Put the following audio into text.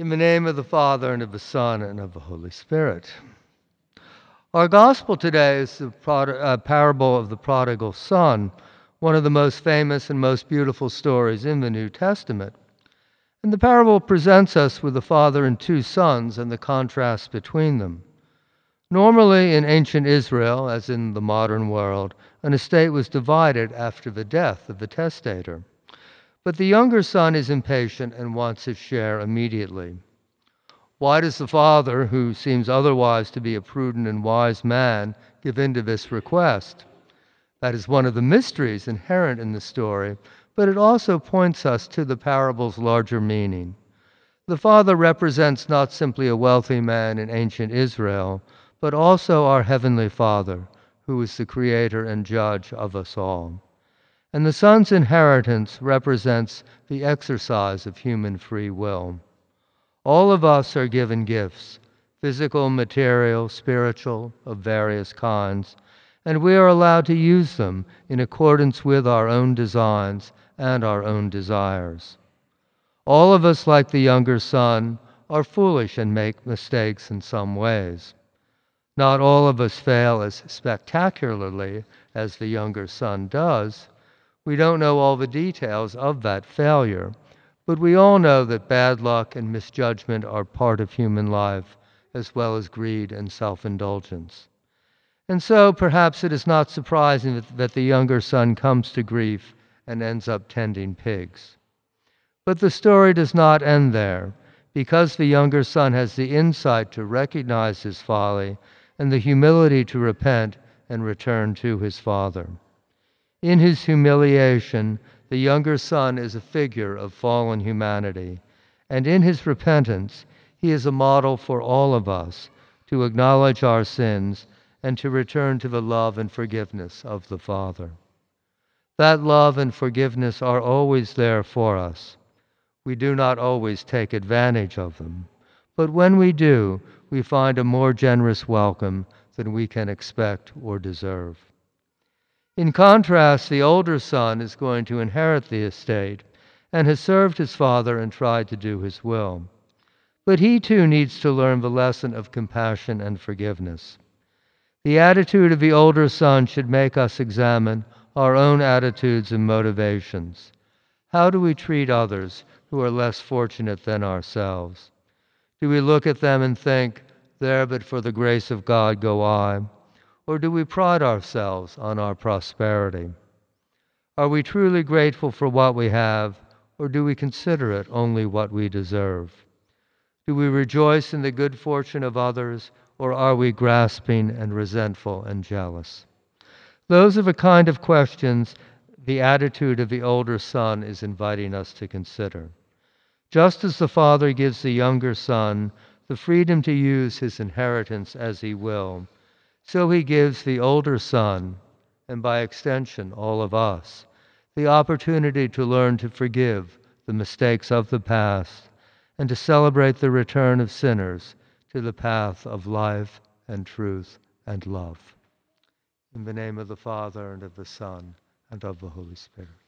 In the name of the Father, and of the Son, and of the Holy Spirit. Our gospel today is the uh, parable of the prodigal son, one of the most famous and most beautiful stories in the New Testament. And the parable presents us with a father and two sons and the contrast between them. Normally, in ancient Israel, as in the modern world, an estate was divided after the death of the testator. But the younger son is impatient and wants his share immediately. Why does the father, who seems otherwise to be a prudent and wise man, give in to this request? That is one of the mysteries inherent in the story, but it also points us to the parable's larger meaning. The father represents not simply a wealthy man in ancient Israel, but also our Heavenly Father, who is the creator and judge of us all. And the son's inheritance represents the exercise of human free will. All of us are given gifts physical, material, spiritual, of various kinds, and we are allowed to use them in accordance with our own designs and our own desires. All of us, like the younger son, are foolish and make mistakes in some ways. Not all of us fail as spectacularly as the younger son does, we don't know all the details of that failure, but we all know that bad luck and misjudgment are part of human life, as well as greed and self indulgence. And so perhaps it is not surprising that, that, the younger son comes to grief and ends up tending pigs. But the story does not end there, because the younger son has the insight to recognize his folly and the humility to repent and return to his father. In his humiliation, the younger son is a figure of fallen humanity, and in his repentance, he is a model for all of us to acknowledge our sins and to return to the love and forgiveness of the Father. That love and forgiveness are always there for us. We do not always take advantage of them, but when we do, we find a more generous welcome than we can expect or deserve. In contrast, the older son is going to inherit the estate and has served his father and tried to do his will. But he too needs to learn the lesson of compassion and forgiveness. The attitude of the older son should make us examine our own attitudes and motivations. How do we treat others who are less fortunate than ourselves? Do we look at them and think, There but for the grace of God go I? Or do we pride ourselves on our prosperity? Are we truly grateful for what we have, or do we consider it only what we deserve? Do we rejoice in the good fortune of others, or are we grasping and resentful and jealous? Those are the kind of questions the attitude of the older son is inviting us to consider. Just as the father gives the younger son the freedom to use his inheritance as he will, so he gives the older son, and by extension all of us, the opportunity to learn to forgive the mistakes of the past and to celebrate the return of sinners to the path of life and truth and love. In the name of the Father and of the Son and of the Holy Spirit.